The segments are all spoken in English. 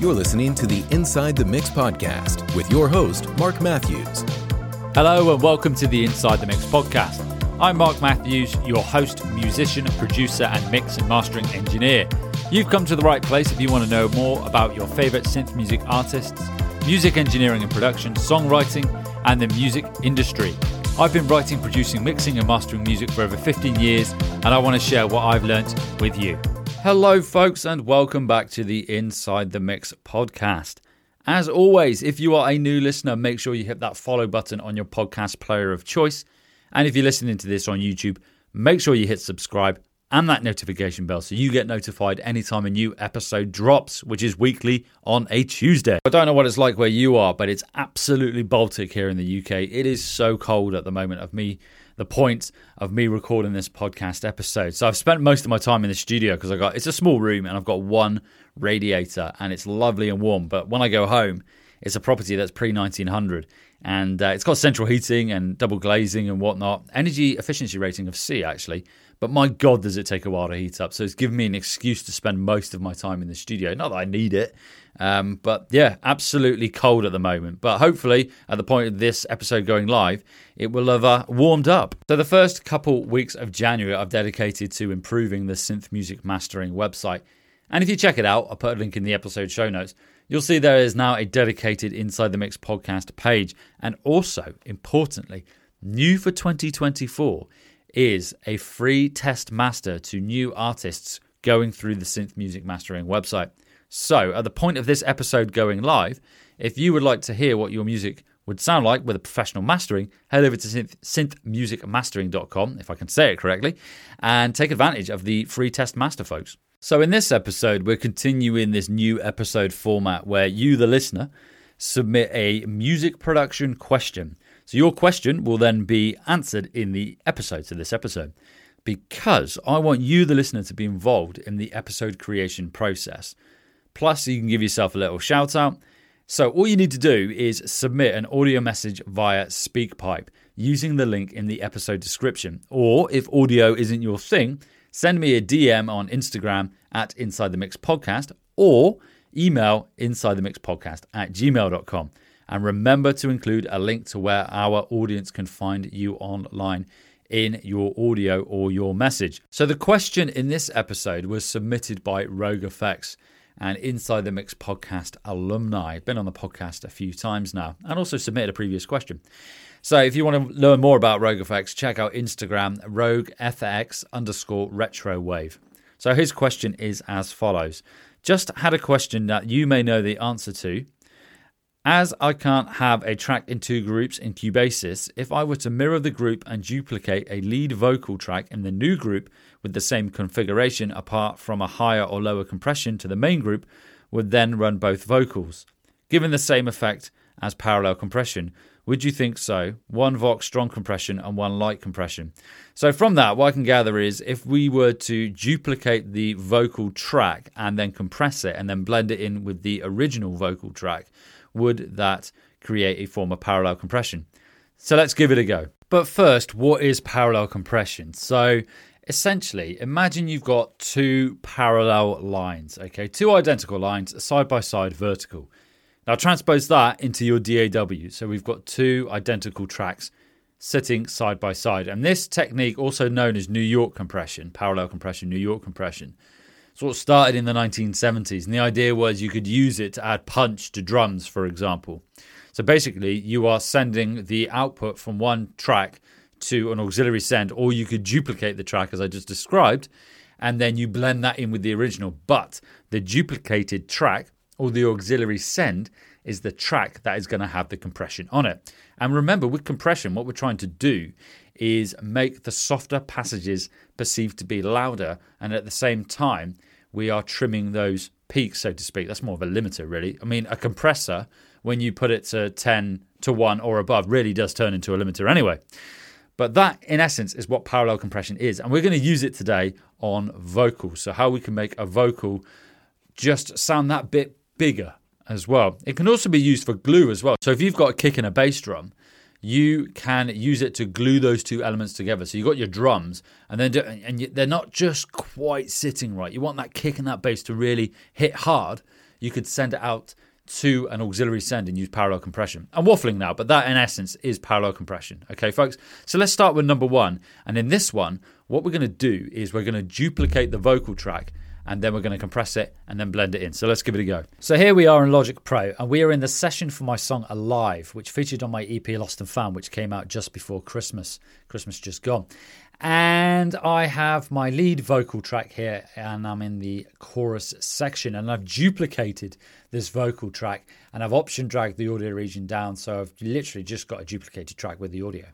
You're listening to the Inside the Mix podcast with your host, Mark Matthews. Hello, and welcome to the Inside the Mix podcast. I'm Mark Matthews, your host, musician, producer, and mix and mastering engineer. You've come to the right place if you want to know more about your favorite synth music artists, music engineering and production, songwriting, and the music industry. I've been writing, producing, mixing, and mastering music for over 15 years, and I want to share what I've learnt with you. Hello, folks, and welcome back to the Inside the Mix podcast. As always, if you are a new listener, make sure you hit that follow button on your podcast player of choice. And if you're listening to this on YouTube, make sure you hit subscribe and that notification bell so you get notified anytime a new episode drops, which is weekly on a Tuesday. I don't know what it's like where you are, but it's absolutely Baltic here in the UK. It is so cold at the moment of me the point of me recording this podcast episode. So I've spent most of my time in the studio because I got it's a small room and I've got one radiator and it's lovely and warm. But when I go home, it's a property that's pre 1900 and uh, it's got central heating and double glazing and whatnot. Energy efficiency rating of C actually, but my God, does it take a while to heat up? So it's given me an excuse to spend most of my time in the studio. Not that I need it, um, but yeah, absolutely cold at the moment. But hopefully, at the point of this episode going live, it will have uh, warmed up. So the first couple weeks of January, I've dedicated to improving the synth music mastering website. And if you check it out, I'll put a link in the episode show notes. You'll see there is now a dedicated Inside the Mix podcast page. And also, importantly, new for 2024 is a free test master to new artists going through the synth music mastering website. So, at the point of this episode going live, if you would like to hear what your music would sound like with a professional mastering, head over to synth, synthmusicmastering.com, if I can say it correctly, and take advantage of the free test master, folks. So, in this episode, we're continuing this new episode format where you, the listener, submit a music production question. So, your question will then be answered in the episode, so this episode, because I want you, the listener, to be involved in the episode creation process. Plus, you can give yourself a little shout out. So, all you need to do is submit an audio message via SpeakPipe using the link in the episode description. Or if audio isn't your thing, send me a DM on Instagram at Inside the Mix Podcast or email inside the mix podcast at gmail.com. And remember to include a link to where our audience can find you online in your audio or your message. So, the question in this episode was submitted by Rogue FX and Inside the Mix podcast alumni. Been on the podcast a few times now and also submitted a previous question. So if you want to learn more about Rogue FX, check out Instagram RogueFX underscore retro wave. So his question is as follows. Just had a question that you may know the answer to. As I can't have a track in two groups in Cubasis, if I were to mirror the group and duplicate a lead vocal track in the new group with the same configuration apart from a higher or lower compression to the main group, would then run both vocals. Given the same effect as parallel compression, would you think so? One Vox strong compression and one light compression. So, from that, what I can gather is if we were to duplicate the vocal track and then compress it and then blend it in with the original vocal track, would that create a form of parallel compression? So let's give it a go. But first, what is parallel compression? So essentially, imagine you've got two parallel lines, okay, two identical lines, side by side vertical. Now transpose that into your DAW. So we've got two identical tracks sitting side by side. And this technique, also known as New York compression, parallel compression, New York compression, sort of started in the 1970s. And the idea was you could use it to add punch to drums, for example. So basically, you are sending the output from one track to an auxiliary send, or you could duplicate the track as I just described, and then you blend that in with the original. But the duplicated track or the auxiliary send is the track that is going to have the compression on it. And remember, with compression, what we're trying to do is make the softer passages perceived to be louder, and at the same time, we are trimming those peaks, so to speak. That's more of a limiter, really. I mean, a compressor, when you put it to 10 to 1 or above, really does turn into a limiter anyway. But that, in essence, is what parallel compression is. And we're going to use it today on vocals. So, how we can make a vocal just sound that bit bigger as well. It can also be used for glue as well. So, if you've got a kick and a bass drum, you can use it to glue those two elements together. So you've got your drums, and then and they're not just quite sitting right. You want that kick and that bass to really hit hard. you could send it out to an auxiliary send and use parallel compression. I'm waffling now, but that in essence is parallel compression. Okay, folks? So let's start with number one. And in this one, what we're going to do is we're going to duplicate the vocal track and then we're going to compress it and then blend it in. So let's give it a go. So here we are in Logic Pro, and we are in the session for my song Alive, which featured on my EP Lost and Found, which came out just before Christmas. Christmas just gone. And I have my lead vocal track here, and I'm in the chorus section, and I've duplicated this vocal track and I've option dragged the audio region down. So I've literally just got a duplicated track with the audio.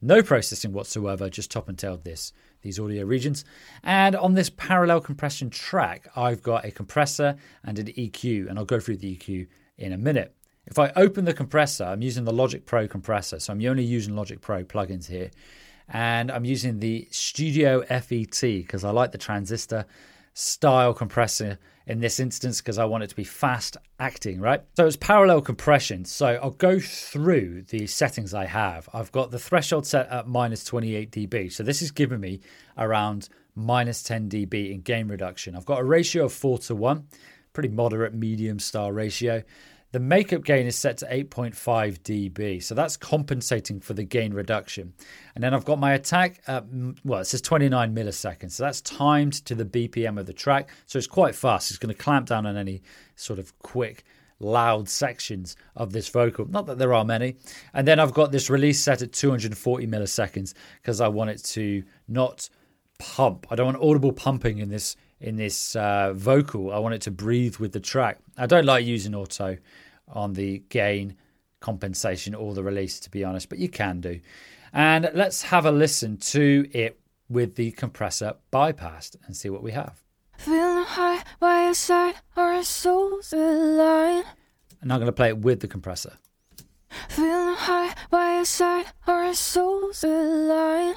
No processing whatsoever, just top and tailed this these audio regions. And on this parallel compression track, I've got a compressor and an EQ, and I'll go through the EQ in a minute. If I open the compressor, I'm using the Logic Pro compressor, so I'm only using Logic Pro plugins here. And I'm using the Studio FET because I like the transistor style compressor in this instance because I want it to be fast acting, right? So it's parallel compression. So I'll go through the settings I have. I've got the threshold set at minus 28 dB. So this is giving me around minus 10 dB in gain reduction. I've got a ratio of 4 to 1, pretty moderate medium star ratio. The makeup gain is set to 8.5 dB, so that's compensating for the gain reduction. And then I've got my attack, at, well, it says 29 milliseconds, so that's timed to the BPM of the track, so it's quite fast. It's going to clamp down on any sort of quick, loud sections of this vocal. Not that there are many. And then I've got this release set at 240 milliseconds because I want it to not pump. I don't want audible pumping in this in this uh, vocal. I want it to breathe with the track. I don't like using auto on the gain compensation or the release, to be honest, but you can do. And let's have a listen to it with the compressor bypassed and see what we have. Feeling high by side, our souls align. And I'm going to play it with the compressor. Feeling high by side, our souls align.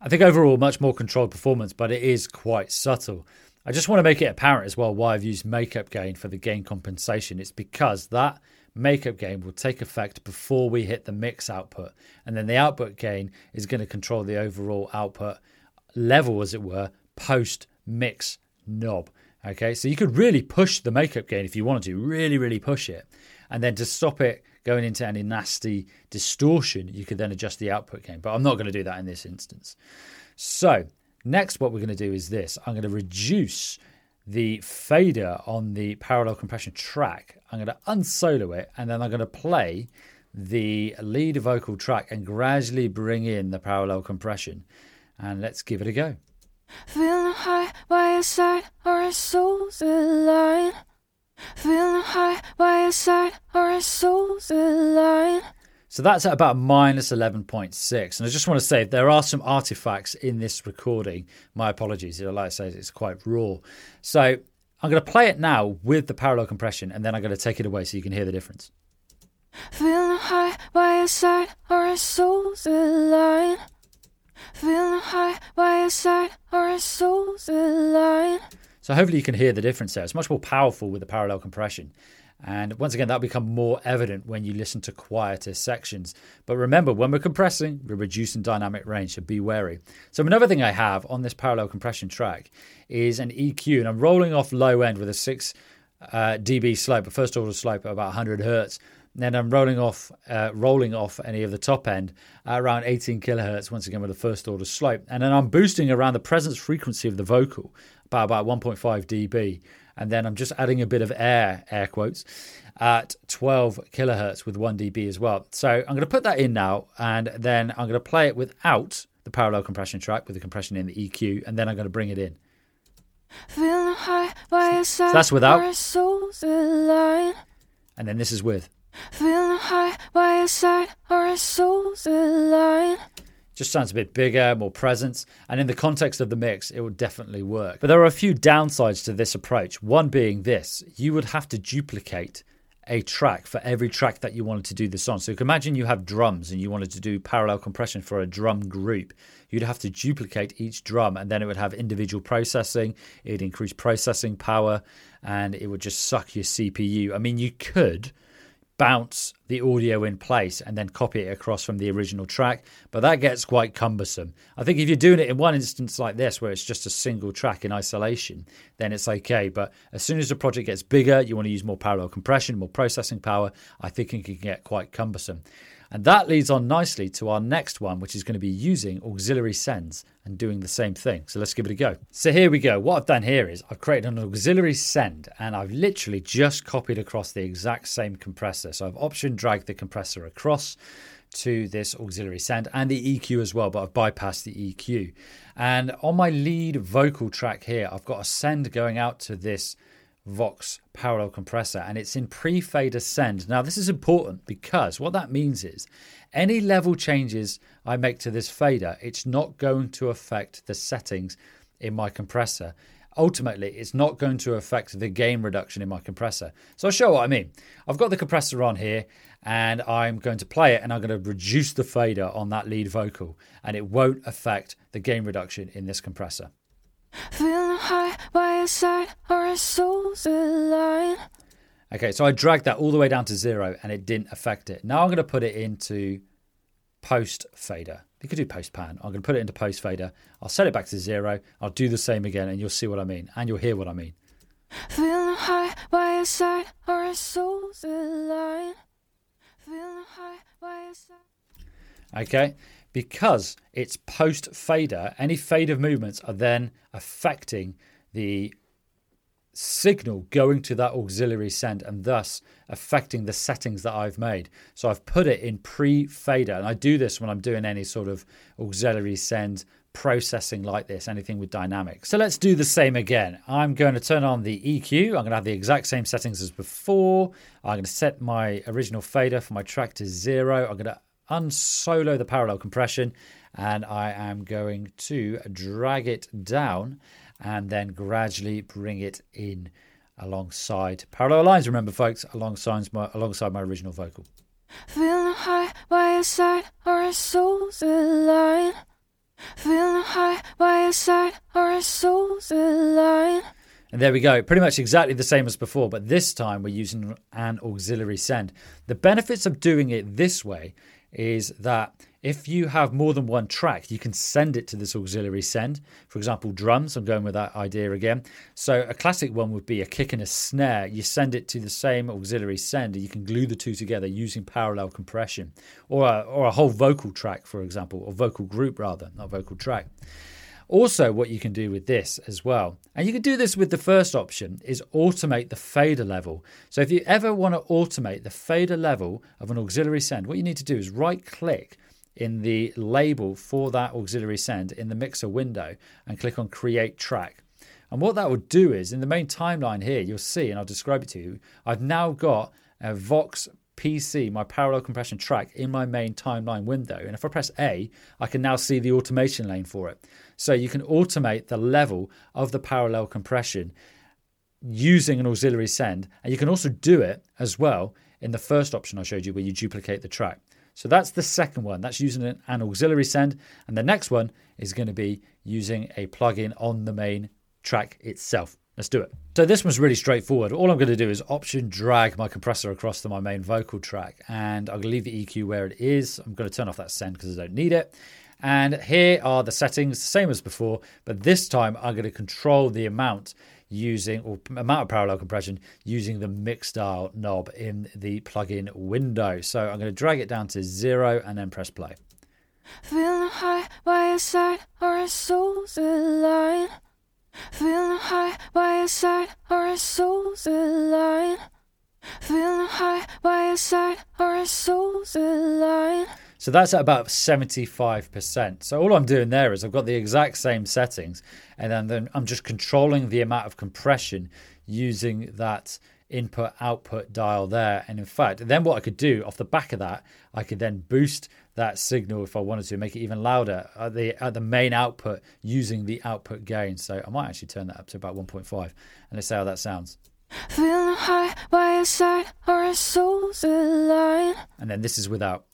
I think overall, much more controlled performance, but it is quite subtle. I just want to make it apparent as well why I've used makeup gain for the gain compensation. It's because that makeup gain will take effect before we hit the mix output, and then the output gain is going to control the overall output level, as it were, post mix knob. Okay, so you could really push the makeup gain if you wanted to, really, really push it. And then to stop it going into any nasty distortion, you could then adjust the output gain. But I'm not going to do that in this instance. So, next, what we're going to do is this I'm going to reduce the fader on the parallel compression track. I'm going to unsolo it and then I'm going to play the lead vocal track and gradually bring in the parallel compression. And let's give it a go. Feeling high by your side, our souls align. Feeling high by your side, our souls align. So that's at about minus 11.6. And I just want to say there are some artifacts in this recording. My apologies. Like I said, it's quite raw. So I'm going to play it now with the parallel compression and then I'm going to take it away so you can hear the difference. Feeling high by your side, our souls align. Feeling high by your side, our souls align. So hopefully you can hear the difference there. It's much more powerful with the parallel compression. And once again, that'll become more evident when you listen to quieter sections. But remember, when we're compressing, we're reducing dynamic range, so be wary. So another thing I have on this parallel compression track is an EQ, and I'm rolling off low end with a 6 uh, dB slope, a first order slope at about 100 hertz. Then I'm rolling off, uh, rolling off any of the top end at around 18 kilohertz. Once again with a first order slope, and then I'm boosting around the presence frequency of the vocal by about 1.5 dB. And then I'm just adding a bit of air, air quotes, at 12 kilohertz with 1 dB as well. So I'm going to put that in now, and then I'm going to play it without the parallel compression track with the compression in the EQ, and then I'm going to bring it in. High, so that's without. And then this is with. Feeling high by your side, our souls align just sounds a bit bigger, more presence. And in the context of the mix, it would definitely work. But there are a few downsides to this approach. One being this you would have to duplicate a track for every track that you wanted to do this on. So you can imagine you have drums and you wanted to do parallel compression for a drum group. You'd have to duplicate each drum and then it would have individual processing, it'd increase processing power, and it would just suck your CPU. I mean, you could bounce the audio in place and then copy it across from the original track. But that gets quite cumbersome. I think if you're doing it in one instance like this, where it's just a single track in isolation, then it's okay. But as soon as the project gets bigger, you want to use more parallel compression, more processing power, I think it can get quite cumbersome. And that leads on nicely to our next one, which is going to be using auxiliary sends and doing the same thing. So let's give it a go. So here we go. What I've done here is I've created an auxiliary send and I've literally just copied across the exact same compressor. So I've option dragged the compressor across to this auxiliary send and the EQ as well, but I've bypassed the EQ. And on my lead vocal track here, I've got a send going out to this Vox parallel compressor and it's in pre fader send. Now, this is important because what that means is any level changes I make to this fader, it's not going to affect the settings in my compressor. Ultimately, it's not going to affect the gain reduction in my compressor. So I'll show what I mean. I've got the compressor on here and I'm going to play it and I'm going to reduce the fader on that lead vocal and it won't affect the gain reduction in this compressor. Feeling high by your side, our souls align. Okay, so I dragged that all the way down to zero and it didn't affect it. Now I'm going to put it into post fader. You could do post pan. I'm going to put it into post fader. I'll set it back to zero. I'll do the same again and you'll see what I mean. And you'll hear what I mean. Feeling high by your side, our souls align. Feeling high by your side. Okay, because it's post fader, any fader movements are then affecting the signal going to that auxiliary send and thus affecting the settings that I've made. So I've put it in pre fader, and I do this when I'm doing any sort of auxiliary send processing like this, anything with dynamics. So let's do the same again. I'm going to turn on the EQ. I'm going to have the exact same settings as before. I'm going to set my original fader for my track to zero. I'm going to unsolo the parallel compression and I am going to drag it down and then gradually bring it in alongside parallel lines. Remember, folks, alongside my alongside my original vocal. Feeling high by your side, our souls align. Feeling high by your side, our souls align. And there we go, pretty much exactly the same as before, but this time we're using an auxiliary send. The benefits of doing it this way is that if you have more than one track, you can send it to this auxiliary send. For example, drums, I'm going with that idea again. So a classic one would be a kick and a snare. You send it to the same auxiliary send, and you can glue the two together using parallel compression. Or a, or a whole vocal track, for example, or vocal group rather, not vocal track. Also, what you can do with this as well, and you can do this with the first option, is automate the fader level. So if you ever want to automate the fader level of an auxiliary send, what you need to do is right click in the label for that auxiliary send in the mixer window and click on create track. And what that will do is in the main timeline here, you'll see, and I'll describe it to you, I've now got a Vox PC, my parallel compression track, in my main timeline window. And if I press A, I can now see the automation lane for it. So you can automate the level of the parallel compression using an auxiliary send. And you can also do it as well in the first option I showed you where you duplicate the track. So that's the second one. That's using an auxiliary send. And the next one is going to be using a plugin on the main track itself. Let's do it. So this one's really straightforward. All I'm going to do is option drag my compressor across to my main vocal track and I'm going to leave the EQ where it is. I'm going to turn off that send because I don't need it. And here are the settings, same as before, but this time I'm going to control the amount using or amount of parallel compression using the mix dial knob in the plugin window. So I'm going to drag it down to zero and then press play. Feeling high by your side, our souls align. Feeling high by your side, our souls align. Feeling high by your side, our souls align. So that's at about 75%. So all I'm doing there is I've got the exact same settings and then, then I'm just controlling the amount of compression using that input output dial there. And in fact, then what I could do off the back of that, I could then boost that signal if I wanted to, make it even louder at the at the main output using the output gain. So I might actually turn that up to about 1.5 and let's see how that sounds. Feeling high by your side, our souls align. And then this is without.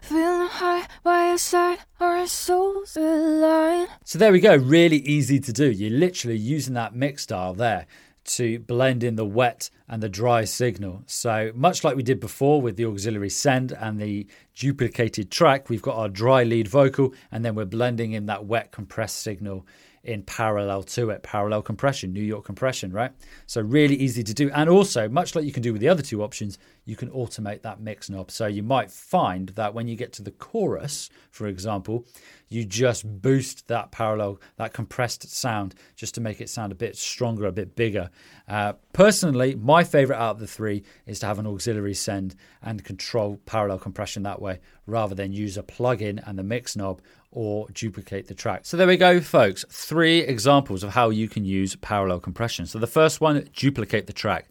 Feeling high by your side, our souls align. So there we go, really easy to do. You're literally using that mix dial there to blend in the wet and the dry signal. So, much like we did before with the auxiliary send and the duplicated track, we've got our dry lead vocal and then we're blending in that wet compressed signal in parallel to it, parallel compression, New York compression, right? So really easy to do. And also, much like you can do with the other two options, you can automate that mix knob. So you might find that when you get to the chorus, for example, you just boost that parallel, that compressed sound just to make it sound a bit stronger, a bit bigger. Uh, personally, my favorite out of the three is to have an auxiliary send and control parallel compression that way rather than use a plugin and the mix knob or duplicate the track. So there we go, folks. Three examples of how you can use parallel compression. So the first one, duplicate the track,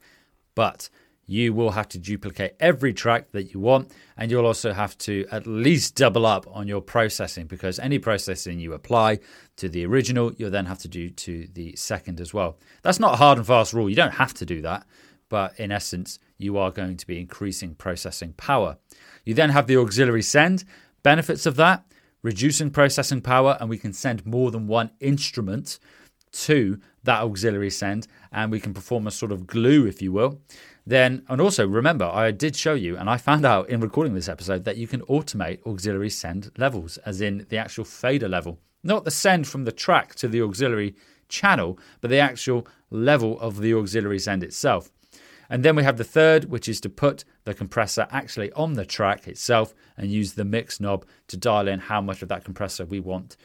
but you will have to duplicate every track that you want, and you'll also have to at least double up on your processing because any processing you apply to the original, you'll then have to do to the second as well. That's not a hard and fast rule. You don't have to do that, but in essence, you are going to be increasing processing power. You then have the auxiliary send. Benefits of that reducing processing power, and we can send more than one instrument to that auxiliary send, and we can perform a sort of glue, if you will. Then, and also remember, I did show you, and I found out in recording this episode that you can automate auxiliary send levels, as in the actual fader level, not the send from the track to the auxiliary channel, but the actual level of the auxiliary send itself. And then we have the third, which is to put the compressor actually on the track itself and use the mix knob to dial in how much of that compressor we want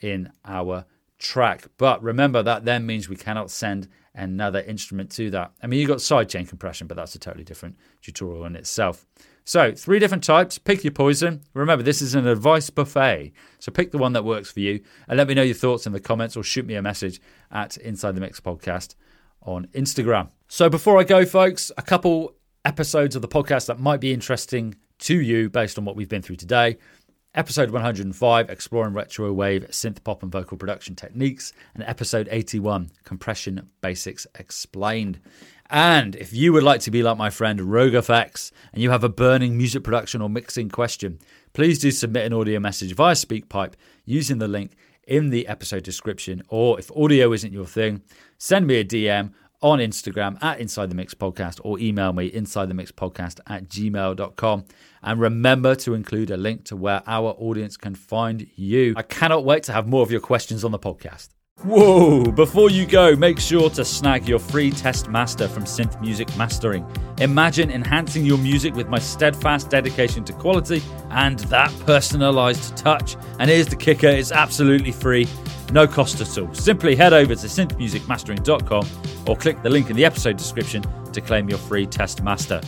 in our track. But remember that then means we cannot send another instrument to that. I mean, you've got sidechain compression, but that's a totally different tutorial in itself. So, three different types. Pick your poison. Remember, this is an advice buffet. So, pick the one that works for you and let me know your thoughts in the comments or shoot me a message at Inside the Mix Podcast on Instagram. So before I go, folks, a couple episodes of the podcast that might be interesting to you based on what we've been through today. Episode 105, Exploring Retro Wave Synth Pop and Vocal Production Techniques, and episode 81, Compression Basics Explained. And if you would like to be like my friend Rogue FX and you have a burning music production or mixing question, please do submit an audio message via SpeakPipe using the link in the episode description. Or if audio isn't your thing, send me a DM on Instagram at Inside the Mix Podcast or email me inside the mix podcast at gmail.com. And remember to include a link to where our audience can find you. I cannot wait to have more of your questions on the podcast. Whoa! Before you go, make sure to snag your free test master from Synth Music Mastering. Imagine enhancing your music with my steadfast dedication to quality and that personalized touch. And here's the kicker it's absolutely free, no cost at all. Simply head over to synthmusicmastering.com or click the link in the episode description to claim your free test master.